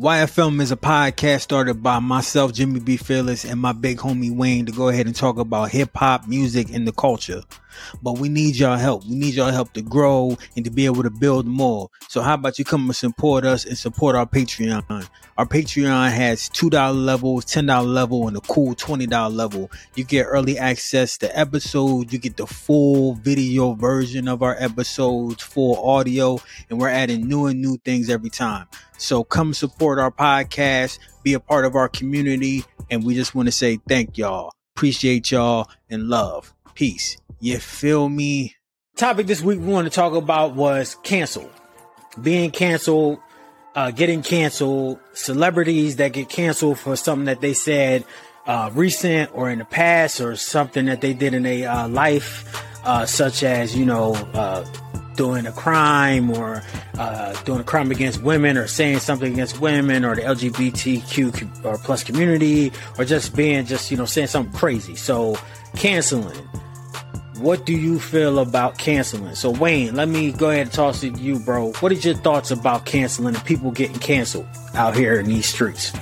YFM is a podcast started by myself, Jimmy B. Fearless, and my big homie Wayne to go ahead and talk about hip hop, music, and the culture. But we need y'all help. We need y'all help to grow and to be able to build more. So how about you come and support us and support our Patreon? Our Patreon has $2 level, $10 level, and a cool $20 level. You get early access to episodes. You get the full video version of our episodes, full audio, and we're adding new and new things every time. So come support our podcast, be a part of our community, and we just want to say thank y'all. Appreciate y'all and love. Peace. You feel me? Topic this week we want to talk about was cancel. Being canceled, uh, getting canceled, celebrities that get canceled for something that they said uh, recent or in the past or something that they did in a uh, life, uh, such as, you know, uh, doing a crime or uh, doing a crime against women or saying something against women or the LGBTQ or plus community or just being just, you know, saying something crazy. So canceling what do you feel about canceling? So Wayne, let me go ahead and toss it to you, bro. What is your thoughts about canceling and people getting canceled out here in these streets?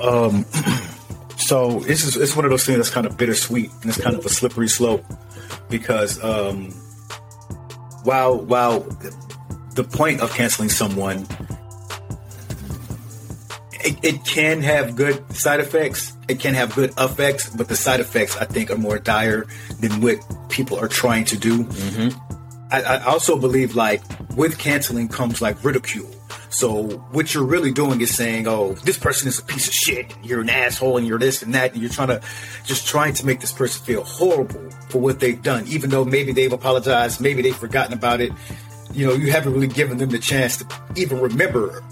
Um, so it's one of those things that's kind of bittersweet and it's kind of a slippery slope because um, while while the point of canceling someone it, it, can have good side effects. It can have good effects, but the side effects I think are more dire than what people are trying to do. Mm-hmm. I, I also believe like with canceling comes like ridicule. So what you're really doing is saying, "Oh, this person is a piece of shit. You're an asshole, and you're this and that." And you're trying to just trying to make this person feel horrible for what they've done, even though maybe they've apologized, maybe they've forgotten about it. You know, you haven't really given them the chance to even remember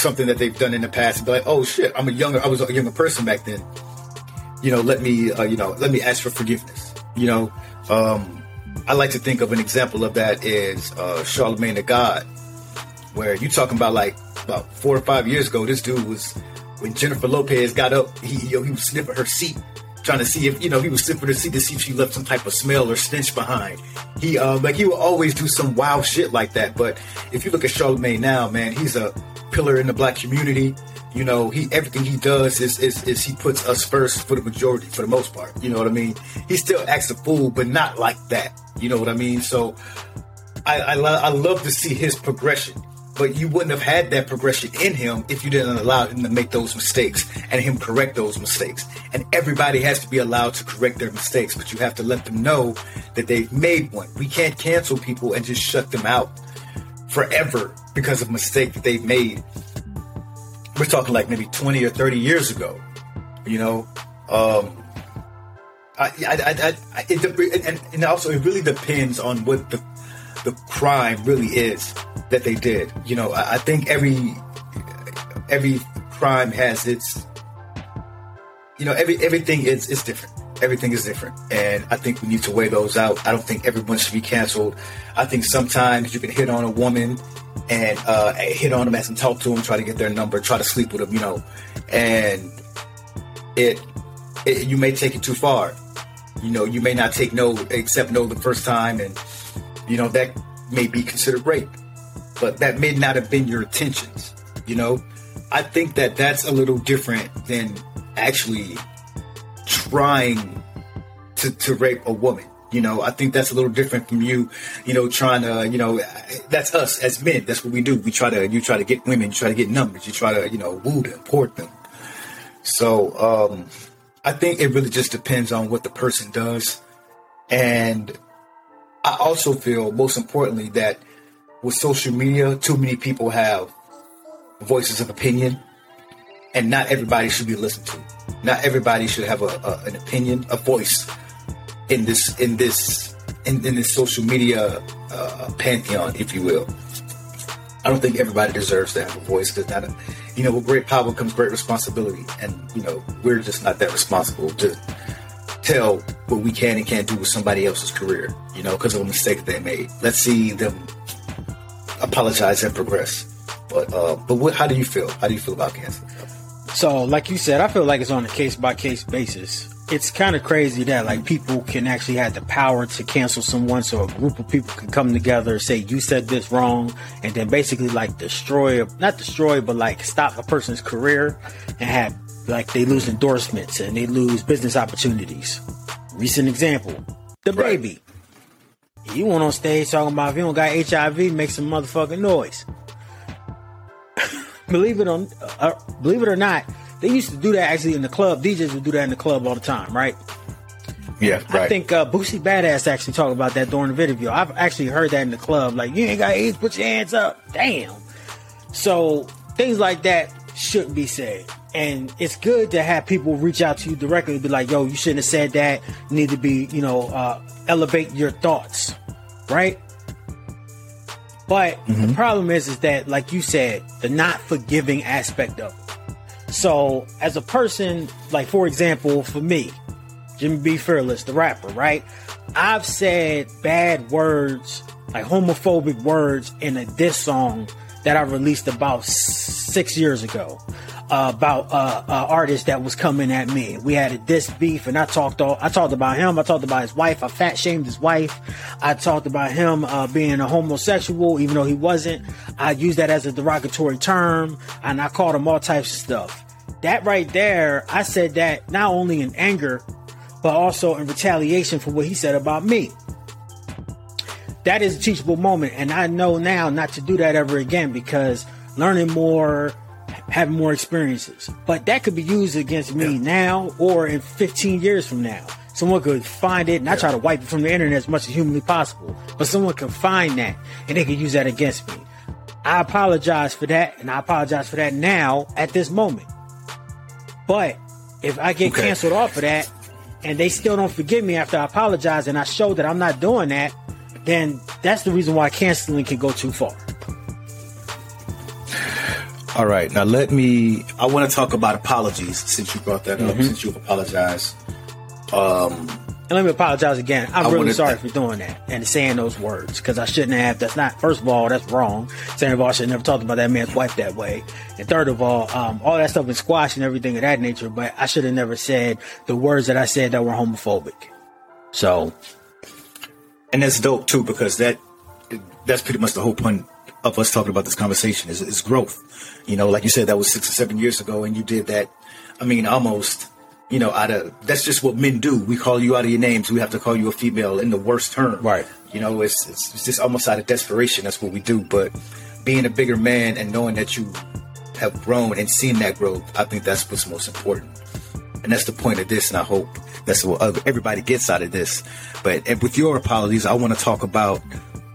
something that they've done in the past and be like, oh shit, I'm a younger, I was a younger person back then. You know, let me, uh, you know, let me ask for forgiveness. You know, um, I like to think of an example of that is uh, Charlemagne the God, where you talking about like about four or five years ago, this dude was when Jennifer Lopez got up, he he was sniffing her seat, trying to see if you know he was sniffing her seat to see if she left some type of smell or stench behind. He uh, like he will always do some wild shit like that. But if you look at Charlemagne now, man, he's a pillar in the black community. You know, he everything he does is, is is he puts us first for the majority, for the most part. You know what I mean? He still acts a fool, but not like that. You know what I mean? So, I I, lo- I love to see his progression, but you wouldn't have had that progression in him if you didn't allow him to make those mistakes and him correct those mistakes. And everybody has to be allowed to correct their mistakes, but you have to let them know that they've made one. We can't cancel people and just shut them out forever because of mistake that they've made. We're talking like maybe 20 or 30 years ago, you know. Um, I, I, I, it, and, and also it really depends on what the the crime really is that they did. You know, I, I think every every crime has its you know every everything is is different everything is different. And I think we need to weigh those out. I don't think everyone should be canceled. I think sometimes you can hit on a woman and uh, hit on them as and talk to them, try to get their number, try to sleep with them, you know, and it, it you may take it too far. You know, you may not take no, accept no the first time, and you know that may be considered rape, but that may not have been your intentions. You know, I think that that's a little different than actually trying to, to rape a woman. You know, I think that's a little different from you, you know, trying to, you know, that's us as men. That's what we do. We try to, you try to get women, you try to get numbers, you try to, you know, woo them, port them. So, um, I think it really just depends on what the person does. And I also feel, most importantly, that with social media, too many people have voices of opinion and not everybody should be listened to. Not everybody should have a, a an opinion, a voice in this in this in, in this social media uh, pantheon, if you will. I don't think everybody deserves to have a voice. Because not, a, you know, with great power comes great responsibility, and you know, we're just not that responsible to tell what we can and can't do with somebody else's career. You know, because of a mistake they made. Let's see them apologize and progress. But uh, but what? How do you feel? How do you feel about cancer? So, like you said, I feel like it's on a case by case basis. it's kind of crazy that like people can actually have the power to cancel someone so a group of people can come together say you said this wrong and then basically like destroy not destroy but like stop a person's career and have like they lose endorsements and they lose business opportunities recent example the Right. baby he went on stage talking about if you don't got hiv make some motherfucking noise believe it or uh, believe it or not they used to do that actually in the club djs would do that in the club all the time right Yeah, right. I think uh, Boosie Badass actually talked about that during the video. I've actually heard that in the club. Like, you ain't got AIDS, put your hands up. Damn. So things like that shouldn't be said. And it's good to have people reach out to you directly and be like, yo, you shouldn't have said that. You need to be, you know, uh, elevate your thoughts. Right? But the mm-hmm. problem is, is that, like you said, the not forgiving aspect of it. So, as a person, like for example, for me, Jimmy B. Fearless, the rapper, right? I've said bad words, like homophobic words, in a diss song that I released about six years ago. Uh, about uh, uh, artist that was coming at me. We had a diss beef, and I talked all. I talked about him. I talked about his wife. I fat shamed his wife. I talked about him uh, being a homosexual, even though he wasn't. I used that as a derogatory term, and I called him all types of stuff. That right there, I said that not only in anger, but also in retaliation for what he said about me. That is a teachable moment, and I know now not to do that ever again because learning more, having more experiences. But that could be used against me now or in 15 years from now. Someone could find it, and I try to wipe it from the internet as much as humanly possible. But someone can find that, and they can use that against me. I apologize for that, and I apologize for that now at this moment. But if I get Okay. canceled off of that, and they still don't forgive me after I apologize, and I show that I'm not doing that, then that's the reason why canceling can go too far. All right, now let me. I want to talk about apologies since you brought that Mm-hmm. up. Since you've apologized, And let me apologize again. I'm I really sorry for doing that and saying those words because I shouldn't have. That's not. First of all, that's wrong. Second of all, I should never talked about that man's wife that way. And third of all, um, all that stuff is squashed and everything of that nature. But I should have never said the words that I said that were homophobic. So and that's dope too because that that's pretty much the whole point of us talking about this conversation is, is growth. You know, like you said, that was six or seven years ago, and you did that. I mean, almost. You know, out of that's just what men do. We call you out of your names. We have to call you a female in the worst term. Right. You know, it's it's, it's just almost out of desperation. That's what we do. But being a bigger man and knowing that you have grown and seen that growth, I think that's what's most important. And that's the point of this, and I hope that's what everybody gets out of this. But with your apologies, I want to talk about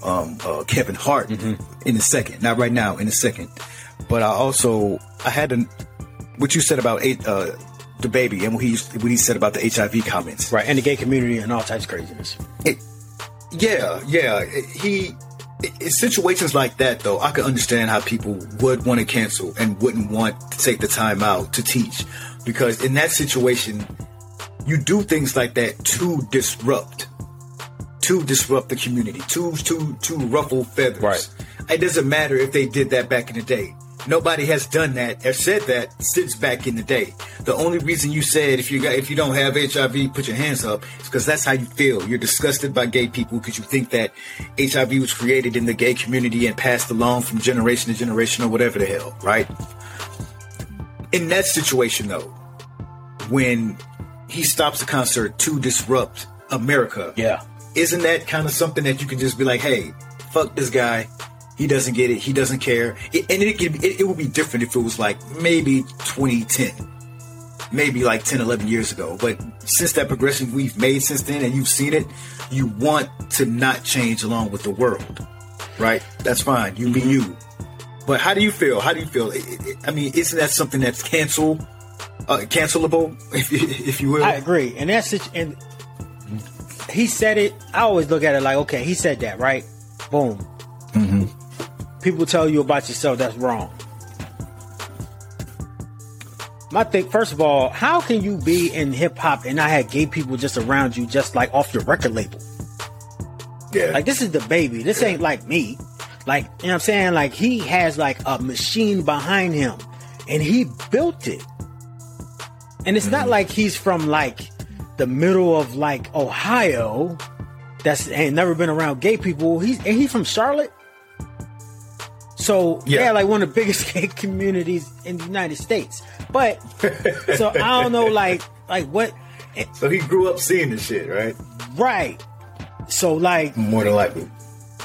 um, uh, Kevin Hart in a second. Not right now, in a second. But I also I had to, what you said about eight, uh, DaBaby and what he what he said about the HIV comments. right, and the gay community and all types of craziness. It, yeah, yeah. It- he in situations like that, though, I can understand how people would want to cancel and wouldn't want to take the time out to teach, because in that situation, you do things like that to disrupt, to disrupt the community, to to to ruffle feathers. Right. It doesn't matter if they did that back in the day. Nobody has done that or said that since back in the day. The only reason you said if you got if you don't have HIV, put your hands up, is because that's how you feel. You're disgusted by gay people because you think that HIV was created in the gay community and passed along from generation to generation or whatever the hell, right? In that situation though, when he stops the concert to disrupt America, Yeah. Isn't that kind of something that you can just be like, hey, fuck this guy. He doesn't get it. He doesn't care. It, and it, could, it, it would be different if it was like maybe 2010, maybe like 10, 11 years ago. But since that progression we've made since then and you've seen it, you want to not change along with the world, right? That's fine. You be you. But how do you feel? How do you feel? I mean, isn't that something that's cancel, uh, cancelable, if, you- if you will? I agree, and that's it. And he said it. I always look at it like, okay, he said that, right? Boom. Mm-hmm. People tell you about yourself that's wrong. My thing, first of all, how can you be in hip hop and not have gay people just around you, just like off your record label? yeah. Like this is DaBaby. This ain't like me. Like, you know what I'm saying? Like he has like a machine behind him and he built it. And it's not mm-hmm. like he's from like the middle of like Ohio, that's ain't never been around gay people. He's and he's from Charlotte. So yeah. yeah, like one of the biggest gay communities in the United States. But so I don't know, like like what. So he grew up seeing the shit, right? Right. So like more than likely.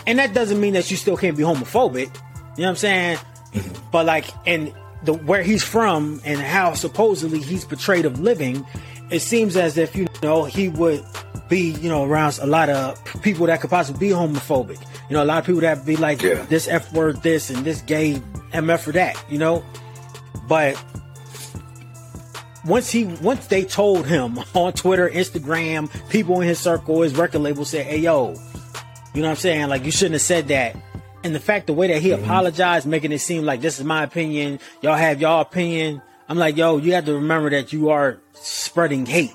And that doesn't mean that you still can't be homophobic. You know what I'm saying? Mm-hmm. But like, and the where he's from and how supposedly he's portrayed of living, it seems as if you know he would be you know around a lot of people that could possibly be homophobic. You know, a lot of people that be like yeah. this f word this and this gay mf for that. You know, but once he once they told him on Twitter, Instagram, people in his circle, his record label said, "Hey yo, you know what I'm saying? Like you shouldn't have said that." And the fact, the way that he mm-hmm. apologized, making it seem like this is my opinion, y'all have y'all opinion. I'm like, yo, you have to remember that you are spreading hate.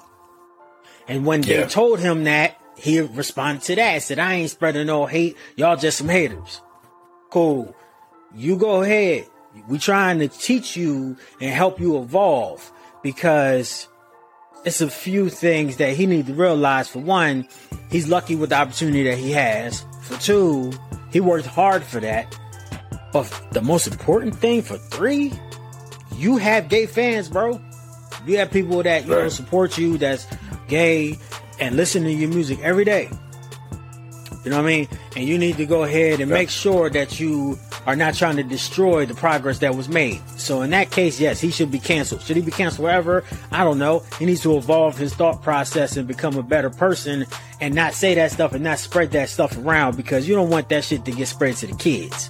And when yeah. they told him that, he responded to that. Said, I ain't spreading no hate. Y'all just some haters. Cool. You go ahead. We trying to teach you and help you evolve because it's a few things that he need to realize. For one, he's lucky with the opportunity that he has. For two, he worked hard for that. But the most important thing for three, you have gay fans, bro. You have people that you right. know support you that's gay and listen to your music every day. You know what I mean? And you need to go ahead and make sure that you are not trying to destroy the progress that was made. So in that case, yes, he should be canceled. Should he be canceled forever? I don't know. He needs to evolve his thought process and become a better person and not say that stuff and not spread that stuff around because you don't want that shit to get spread to the kids.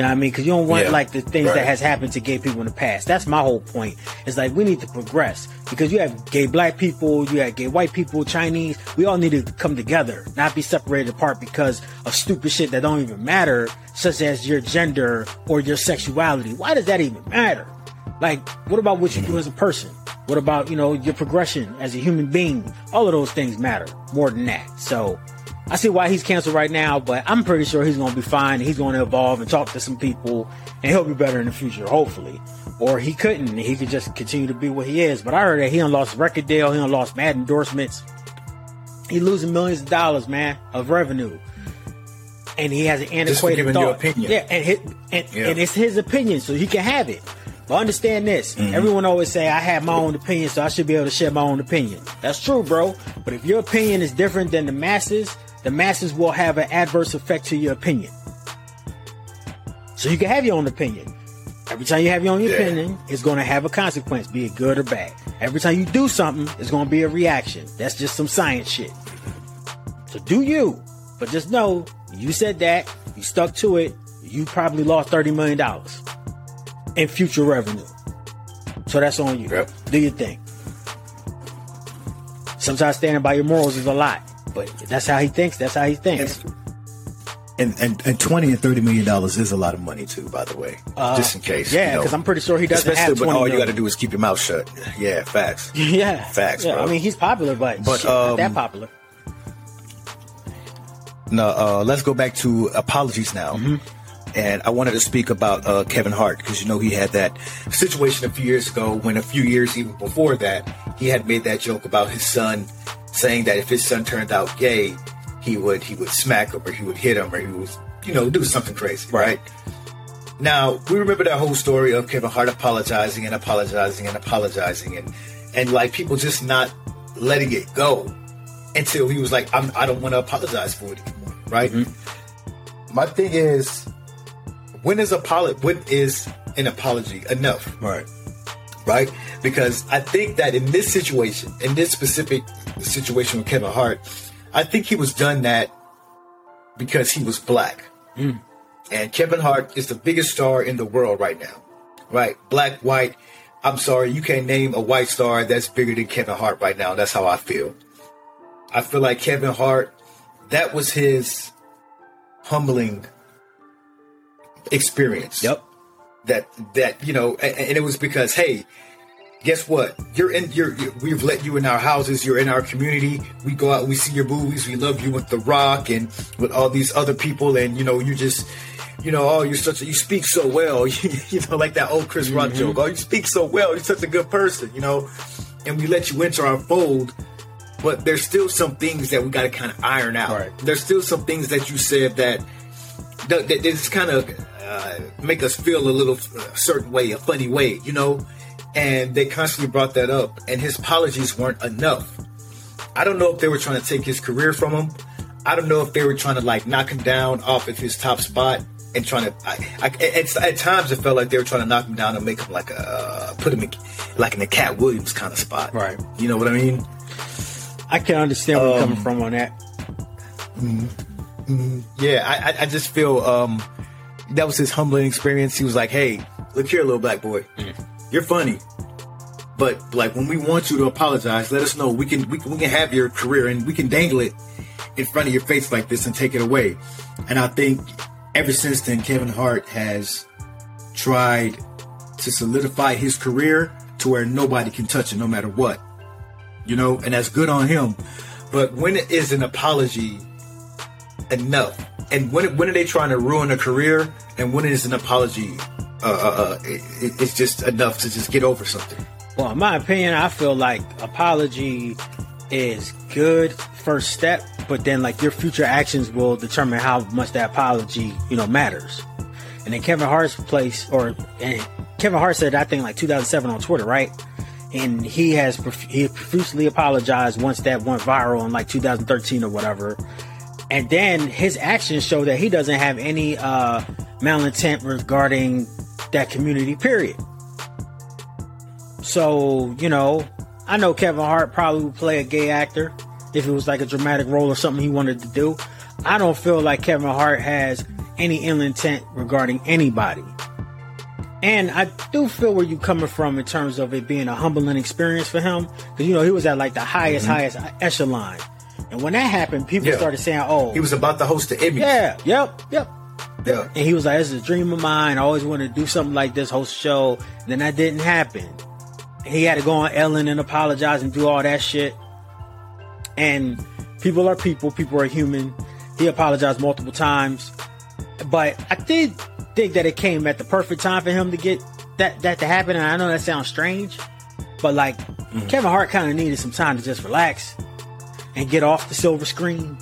You know what I mean? Because you don't want yeah, like the things right. that has happened to gay people in the past. That's my whole point. It's like we need to progress because you have gay black people, you have gay white people, Chinese. We all need to come together, not be separated apart because of stupid shit that don't even matter, such as your gender or your sexuality. Why does that even matter? Like, what about what you do as a person? What about, you know, your progression as a human being? All of those things matter more than that. So I see why he's canceled right now, but I'm pretty sure he's going to be fine. He's going to evolve and talk to some people, and he'll be better in the future, hopefully. Or he couldn't, he could just continue to be what he is. But I heard that he lost record deal, he lost mad endorsements. He's losing millions of dollars, man, of revenue. And he has an antiquated thought. Yeah, and, his, and, yeah. and it's his opinion, so he can have it. But understand this: mm-hmm. everyone always say I have my own opinion, so I should be able to share my own opinion. That's true, bro. But if your opinion is different than the masses, the masses will have an adverse effect to your opinion. So you can have your own opinion. Every time you have your own yeah. opinion, it's going to have a consequence, be it good or bad. Every time you do something, it's going to be a reaction. That's just some science shit. So do you. But just know, you said that, you stuck to it, you probably lost $30 million in future revenue. So that's on you. Yep. Do your thing. Sometimes standing by your morals is a lot. But that's how he thinks. That's how he thinks. And, and, and, 20 and 30 million dollars is a lot of money too by the way uh, just in case yeah because you know. i'm pretty sure he doesn't Especially, have 20 but all million. you got to do is keep your mouth shut yeah facts yeah facts yeah, bro. i mean he's popular but, but shit, um, not that um, popular no uh, let's go back to apologies now mm-hmm. and i wanted to speak about uh, kevin hart because you know he had that situation a few years ago when a few years even before that he had made that joke about his son saying that if his son turned out gay, he would he would smack him or he would hit him or he would you know do something crazy, right? Now we remember that whole story of Kevin Hart apologizing and apologizing and apologizing and and like people just not letting it go until he was like, I'm, I do not want to apologize for it anymore, right? Mm-hmm. My thing is, when is a apolo- when is an apology enough? Right right? Because I think that in this situation, in this specific situation with Kevin Hart, I think he was done that because he was black. Mm. And Kevin Hart is the biggest star in the world right now, right? Black, white. I'm sorry, you can't name a white star that's bigger than Kevin Hart right now. That's how I feel. I feel like Kevin Hart, that was his humbling experience. Yep that that you know, and, and, it was because hey, guess what? You're in. You're, you're, we've let you in our houses. You're in our community. We go out. We see your movies. We love you with The Rock and with all these other people. And you know, you just. You know, oh, you're such a, you speak so well. you know, like that old Chris Rock mm-hmm. joke. Oh, you speak so well. You're such a good person, you know. And we let you into our fold but there's still some things that we got to kind of iron out. Right. There's still some things that you said that that, that just kind of uh, make us feel a little uh, certain way, a funny way, you know. And they constantly brought that up, and his apologies weren't enough. I don't know if they were trying to take his career from him. I don't know if they were trying to like knock him down off of his top spot and trying to. I, I, at, at times, it felt like they were trying to knock him down and make him like a uh, put him in, like in the Katt Williams kind of spot. Right. You know what I mean? I can understand where you're Um, coming from on that. Yeah, I, I- I just feel um, that was his humbling experience. He was like, "Hey, look here, little black boy, you're funny, but like when we want you to apologize, let us know. We can we can, we can have your career and we can dangle it in front of your face like this and take it away." And I think ever since then, Kevin Hart has tried to solidify his career to where nobody can touch it, no matter what. You know, and that's good on him. But when is an apology enough. And when when are they trying to ruin a career? And when is an apology? Uh, uh, uh, it, it's just enough to just get over something. Well, in my opinion, I feel like apology is good first step, but then like your future actions will determine how much that apology, you know, matters. And then Kevin Hart's place, or Kevin Hart said, I think like 2007 on Twitter, right? And he has he profusely apologized once that went viral in like 2013 or whatever. And then his actions show that he doesn't have any uh, malintent regarding that community. Period. So, you know, I know Kevin Hart probably would play a gay actor if it was like a dramatic role or something he wanted to do. I don't feel like Kevin Hart has any ill intent regarding anybody. And I do feel where you're coming from in terms of it being a humbling experience for him. Because, you know, he was at like the highest, mm-hmm. highest echelon. And when that happened, people Yeah. started saying, oh, He was about to host the Emmy. yeah, yep, yep. Yeah. And he was like, "This is a dream of mine. I always wanted to do something like this, host a show." then that didn't happen. He had to go on Ellen and apologize and do all that shit. And people are people. People are human. He apologized multiple times, but I did think that it came at the perfect time for him to get that that to happen. And I know that sounds strange, but like mm-hmm. Kevin Hart kind of needed some time to just relax and get off the silver screen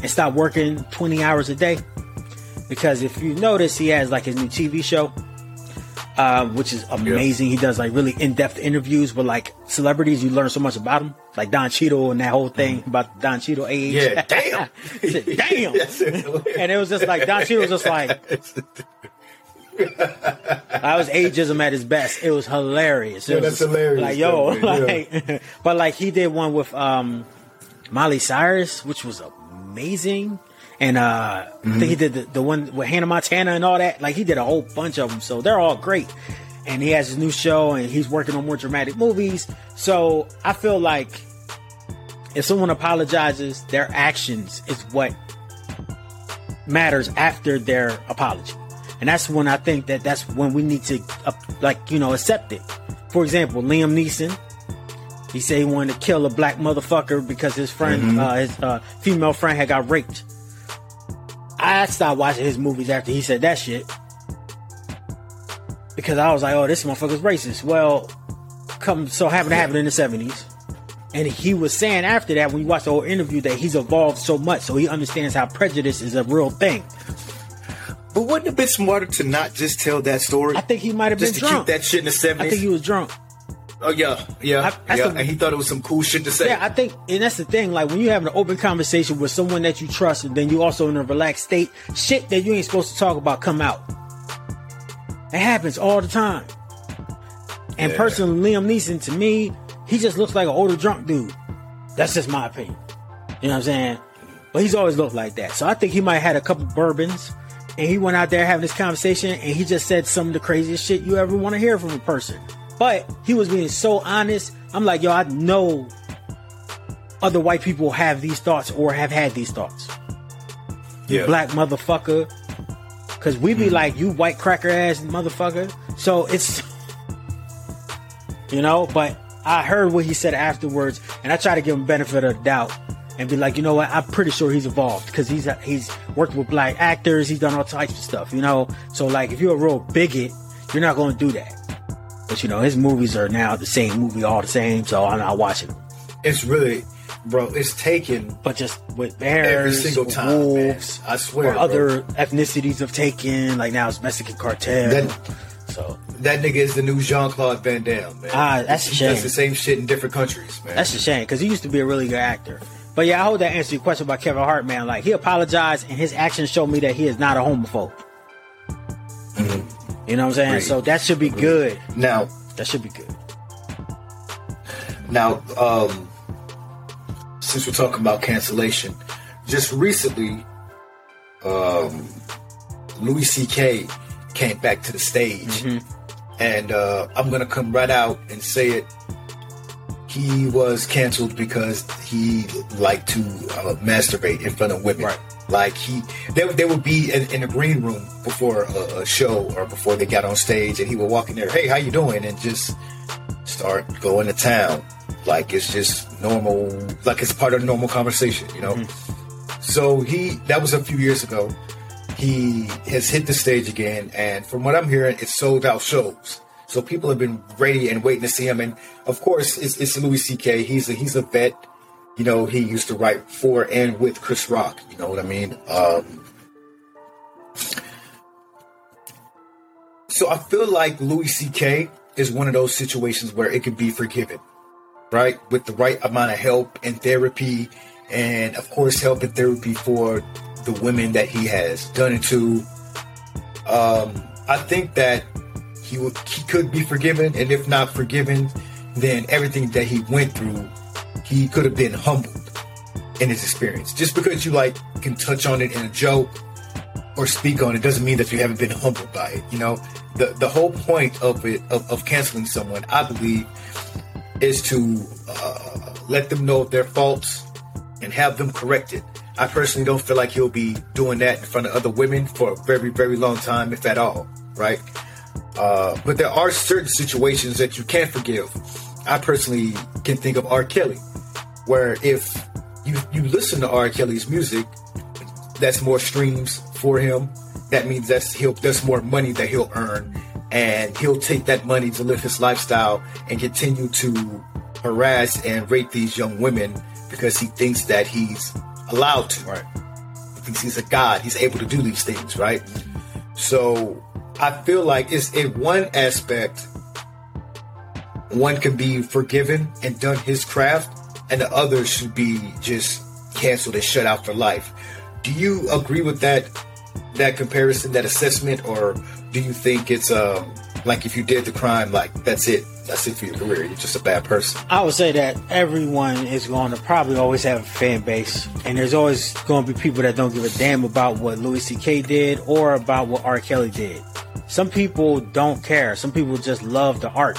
and stop working 20 hours a day because if you notice he has like his new tv show uh, which is amazing. He does like really in-depth interviews with like celebrities. You learn so much about them like don Cheadle and that whole thing about don Cheadle age Yeah, damn. Said, damn. And it was just like don Cheadle was just like I was ageism at his best. It was hilarious. It Yeah, was that's hilarious, Like yo, like, but like he did one with um Molly Cyrus, which was amazing. And uh I think he did the, the one with Hannah Montana and all that. Like he did a whole bunch of them, so they're all great. And he has his new show, and he's working on more dramatic movies. So I feel like if someone apologizes, their actions is what matters after their apology. And that's when I think that that's when we need to, uh, like, you know, accept it. For example, Liam Neeson, he said he wanted to kill a black motherfucker because his friend, uh, his uh, female friend had got raped. I stopped watching his movies after he said that shit. Because I was like, oh, this motherfucker's racist. Well, come so happened to happen in the 70s. And he was saying after that, when you watch the whole interview, that he's evolved so much, so he understands how prejudice is a real thing. But wouldn't it have been smarter to not just tell that story? I think he might have been just to drunk. keep that shit in the seventies. I think he was drunk. Oh yeah, yeah, I- yeah. the- and he thought it was some cool shit to say. Yeah, I think, and that's the thing. Like when you have an open conversation with someone that you trust, and then you also in a relaxed state, shit that you ain't supposed to talk about come out. It happens all the time. And Yeah. personally, Liam Neeson to me, he just looks like an older drunk dude. That's just my opinion. You know what I'm saying? But he's always looked like that. So I think he might have had a couple bourbons, and he went out there having this conversation, and he just said some of the craziest shit you ever want to hear from a person. But he was being so honest. I'm like, yo, I know other white people have these thoughts or have had these thoughts. yeah. Black motherfucker. Cause we be mm-hmm. like, you white cracker ass motherfucker. So it's, you know, but I heard what he said afterwards and I try to give him benefit of the doubt and be like, you know what? I'm pretty sure he's evolved because he's, he's worked with black actors. He's done all types of stuff, you know? So like, if you're a real bigot, you're not going to do that. But you know, his movies are now the same movie, all the same. So I'm not watching them. It's really, bro. It's taken but just with bears, every single time, man. wolves, I swear. or bro. other ethnicities have taken. Like now it's Mexican cartel. That- so that nigga is the new Jean Claude Van Damme, man. Ah, that's a he does the same shit in different countries, man. that's a shame because he used to be a really good actor. But yeah, I hope that answers your question about Kevin Hart, man. Like he apologized and his actions show me that he is not a homophobe. You know what I'm saying? Agreed. So that should be good. now, That should be good. now, um, since we're talking about cancellation, just recently, um, Louis C.K. came back to the stage, and uh, I'm gonna come right out and say it. He was canceled because he liked to uh, masturbate in front of women. Right. Like he, they, they would be in, in a green room before a, a show or before they got on stage, and he would walk in there, "Hey, how you doing?" and just start going to town, like it's just normal, like it's part of normal conversation, you know. Mm-hmm. So he, that was a few years ago. He has hit the stage again, and from what I'm hearing, it's sold out shows. So people have been ready and waiting to see him. And of course, it's, it's Louis C.K. He's a he's a vet. You know, he used to write for and with Chris Rock. You know what I mean? Um, so I feel like Louis C.K. is one of those situations where it could be forgiven, right? With the right amount of help and therapy, and of course, help and therapy for the women that he has done it to. Um, I think that he would he could be forgiven, and if not forgiven, then everything that he went through, he could have been humbled in his experience. Just because you like can touch on it in a joke or speak on it doesn't mean that you haven't been humbled by it. You know, the the whole point of it of, of canceling someone, I believe, is to uh, let them know their faults and have them corrected. I personally don't feel like he'll be doing that in front of other women for a very very long time, if at all. Right. Uh, but there are certain situations that you can't forgive. I personally can think of R. Kelly, where if you you listen to R. Kelly's music, that's more streams for him. That means that's he'll that's more money that he'll earn, and he'll take that money to live his lifestyle and continue to harass and rape these young women because he thinks that he's allowed to. Right. He thinks he's a god. He's able to do these things, right? So I feel like it's in one aspect, one can be forgiven and done his craft, and the other should be just canceled and shut out for life. Do you agree with that that comparison, that assessment, or do you think it's um like if you did the crime, like that's it, that's it for your career, you're just a bad person? I would say that everyone is going to probably always have a fan base, and there's always going to be people that don't give a damn about what Louis C.K. did or about what R. Kelly did. Some people don't care. Some people just love the art,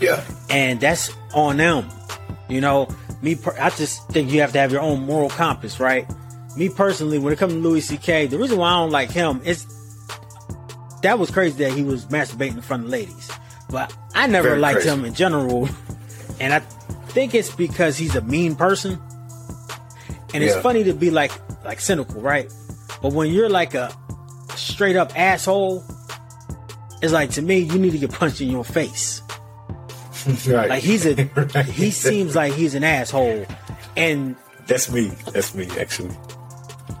Yeah, and that's on them. You know, me. Per- I just think you have to have your own moral compass, right? Me personally, when it comes to Louis C.K., the reason why I don't like him is that was crazy that he was masturbating in front of ladies, but I never Very liked crazy. him in general, and I think it's because he's a mean person, and it's funny to be like like cynical, right? But when you're like a straight up asshole, it's like to me you need to get punched in your face. right. Like he's a Right. he seems like he's an asshole, and That's me. That's me, actually.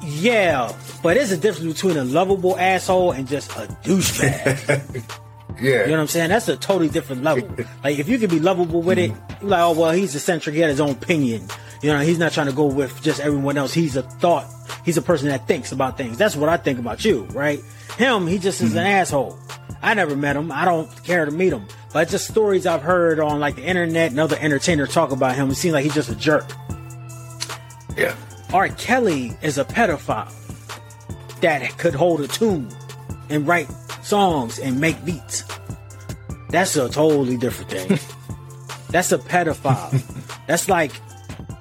yeah, but there's a difference between a lovable asshole and just a douchebag. Yeah. You know what I'm saying? That's a totally different level. Like if you can be lovable with it, mm-hmm. you're like, oh well, he's eccentric, he had his own opinion. You know, he's not trying to go with just everyone else. He's a thought. He's a person that thinks about things. That's what I think about you, right? Him, he just is an mm-hmm. asshole. I never met him. I don't care to meet him. But just stories I've heard on like the internet and other entertainers talk about him. It seems like he's just a jerk. yeah. R. Kelly is a pedophile that could hold a tune and write songs and make beats. That's a totally different thing. that's a pedophile. that's like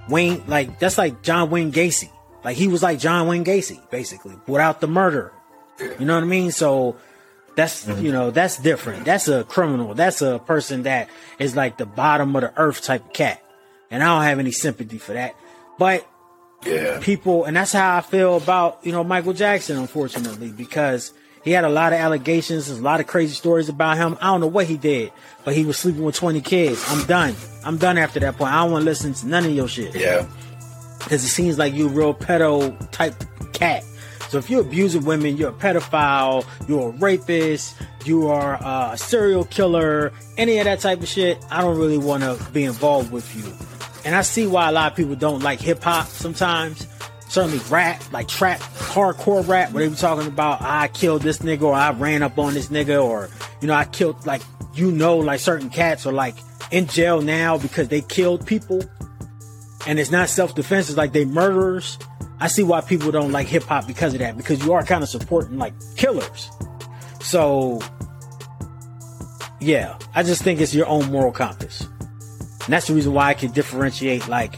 Wayne, like that's like John Wayne Gacy. Like he was like John Wayne Gacy, basically, without the murder. You know what I mean? So that's mm-hmm. you know that's different. That's a criminal. That's a person that is like the bottom of the earth type of cat, and I don't have any sympathy for that. But Yeah. people and that's how I feel about you know Michael Jackson unfortunately because He had a lot of allegations, there's a lot of crazy stories about him. I don't know what he did, but he was sleeping with 20 kids. I'm done. I'm done after that point. I don't want to listen to none of your shit. Yeah. Because it seems like you're real pedo type cat. So if you're abusing women, you're a pedophile, you're a rapist, you are a serial killer, any of that type of shit, I don't really want to be involved with you. And I see why a lot of people don't like hip hop sometimes. Certainly rap, like trap, hardcore rap, where they be talking about I killed this nigga or I ran up on this nigga or you know I killed like you know like certain cats are like in jail now because they killed people and it's not self defense, it's like they murderers. I see why people don't like hip hop because of that, because you are kind of supporting like killers. So, yeah, I just think it's your own moral compass. And that's the reason why I can differentiate, like,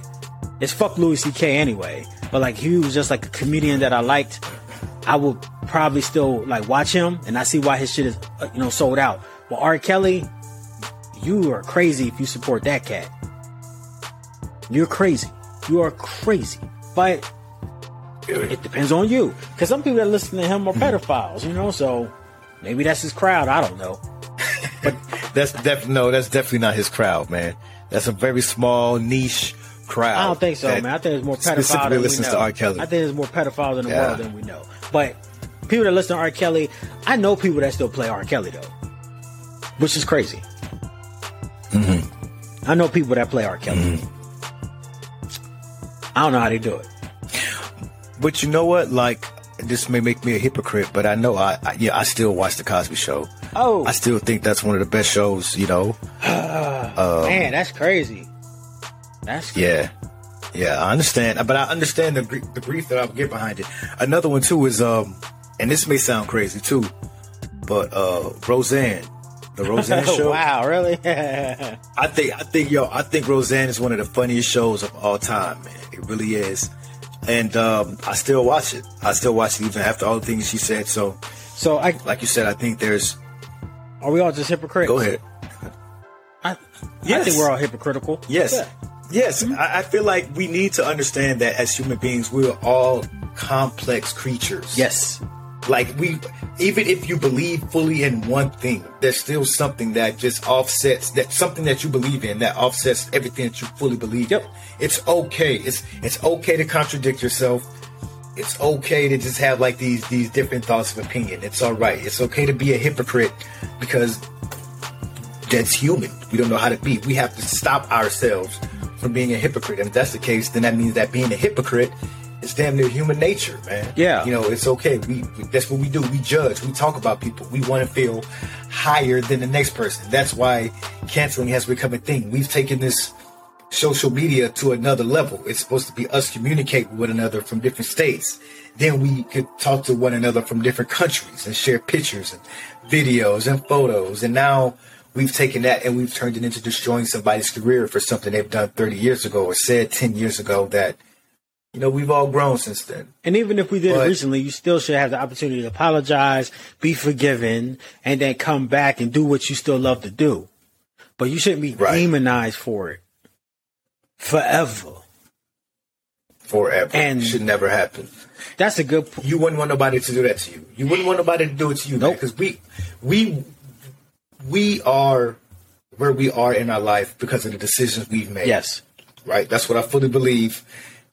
it's fuck Louis C.K. anyway. But like, he was just like a comedian that I liked. I would probably still like watch him, and I see why his shit is, uh, you know, sold out. But R. Kelly, you are crazy if you support that cat. You're crazy. You are crazy. But it depends on you. Because some people that listen to him are pedophiles, you know, so maybe that's his crowd. I don't know. But that's def no, that's definitely not his crowd, man. That's a very small niche crowd. I don't think so, man. I think there's more pedophiles than we listens know. to R. Kelly. I think there's more pedophiles in the Yeah. world than we know. But people that listen to R. Kelly, I know people that still play R. Kelly though, which is crazy. Mm-hmm. I know people that play R. Kelly. I don't know how they do it. But you know what? Like, this may make me a hypocrite, but I know I, I yeah, I still watch the Cosby Show. Oh, I still think that's one of the best shows. You know? man, that's crazy. That's Yeah, yeah. I understand, but I understand the gr- the grief that I get behind it. Another one too is um, and this may sound crazy too, but uh, Roseanne, the Roseanne show. wow, really? I think I think yo, I think Roseanne is one of the funniest shows of all time, man. It really is. And um, I still watch it. I still watch it even after all the things she said. So, so, I like you said, I think there's. are we all just hypocrites? Go ahead. I, I think we're all hypocritical. Yes. Yeah. Yes. I, I feel like we need to understand that as human beings, we're all complex creatures. Yes. Like we, even if you believe fully in one thing, there's still something that just offsets that something that you believe in that offsets everything that you fully believe Yep. in. It's okay. It's it's okay to contradict yourself. It's okay to just have like these these different thoughts of opinion. It's all right. It's okay to be a hypocrite because that's human. We don't know how to be. We have to stop ourselves from being a hypocrite. And if that's the case, then that means that being a hypocrite is damn near human nature, man. Yeah. You know, it's okay. We we- that's what we do. We judge. We talk about people. We want to feel higher than the next person. That's why canceling has become a thing. We've taken this social media to another level. It's supposed to be us communicate with one another from different states. Then we could talk to one another from different countries and share pictures and videos and photos. And now we've taken that and we've turned it into destroying somebody's career for something they've done 30 years ago or said 10 years ago that, you know, we've all grown since then. And even if we did it recently, you still should have the opportunity to apologize, be forgiven, and then come back and do what you still love to do. But you shouldn't be Right. demonized for it forever. Forever. And- should never happen. That's a good point. You wouldn't want nobody to do that to you. You wouldn't want nobody to do it to you. Nope. Because we, we, we are where we are in our life because of the decisions we've made. Yes. Right. That's what I fully believe.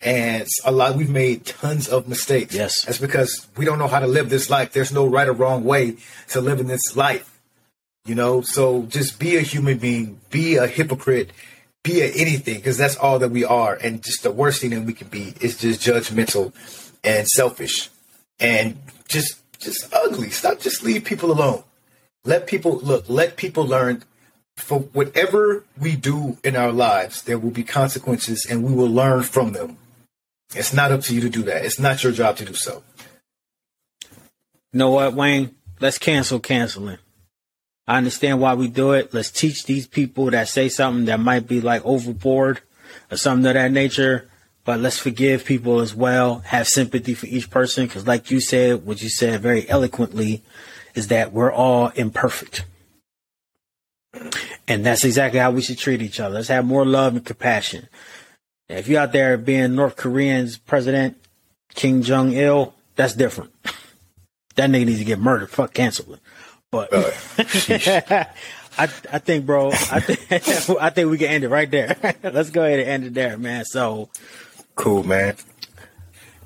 And a lot, we've made tons of mistakes. Yes. That's because we don't know how to live this life. There's no right or wrong way to live in this life. You know, so just be a human being, be a hypocrite, be a anything, because that's all that we are. And just the worst thing that we can be is just judgmental and selfish and just just ugly. Stop just leave people alone. Let people look, let people learn for whatever we do in our lives, there will be consequences and we will learn from them. It's not up to you to do that. It's not your job to do so. You know what, Wayne? Let's cancel canceling. I understand why we do it. Let's teach these people that say something that might be like overboard or something of that nature. But let's forgive people as well. Have sympathy for each person. Because, like you said, what you said very eloquently is that we're all imperfect. And that's exactly how we should treat each other. Let's have more love and compassion. If you're out there being North Korean's president, Kim Jong il, that's different. that nigga needs to get murdered. Fuck canceling. But uh, I I think, bro, I think I think we can end it right there. Let's go ahead and end it there, man. So cool, man.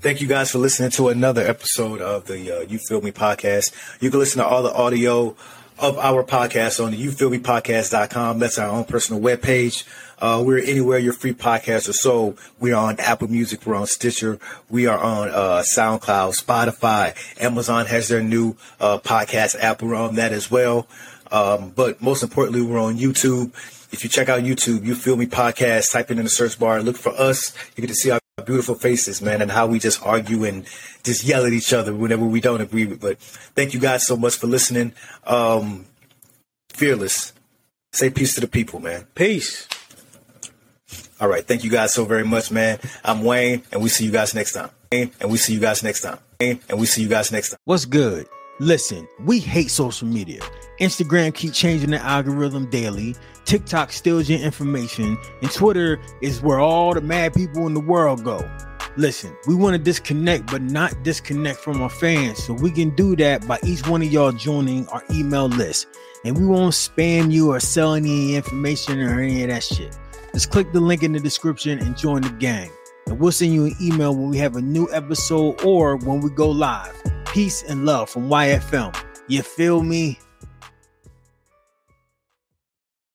Thank you guys for listening to another episode of the uh, You Feel Me podcast. You can listen to all the audio of our podcast on the youfeelmepodcast.com. That's our own personal webpage. Uh, we're anywhere your free podcasts are sold. We're on Apple Music. We're on Stitcher. We are on uh, SoundCloud, Spotify. Amazon has their new uh, podcast app. We're on that as well. Um, but most importantly, we're on YouTube. If you check out YouTube, You Feel Me Podcast, type it in the search bar, look for us. You get to see our beautiful faces, man, and how we just argue and just yell at each other whenever we don't agree. with. But thank you guys so much for listening. Um, fearless. Say peace to the people, man. Peace. All right. Thank you guys so very much, man. I'm Wayne, and we see you guys next time. And we see you guys next time. And we see you guys next time. What's good? Listen, we hate social media. Instagram keep changing the algorithm daily. TikTok steals your information, and Twitter is where all the mad people in the world go. Listen, we want to disconnect, but not disconnect from our fans. So we can do that by each one of y'all joining our email list. And we won't spam you or sell any information or any of that shit. Just click the link in the description and join the gang. And we'll send you an email when we have a new episode or when we go live. Peace and love from YFM. You feel me?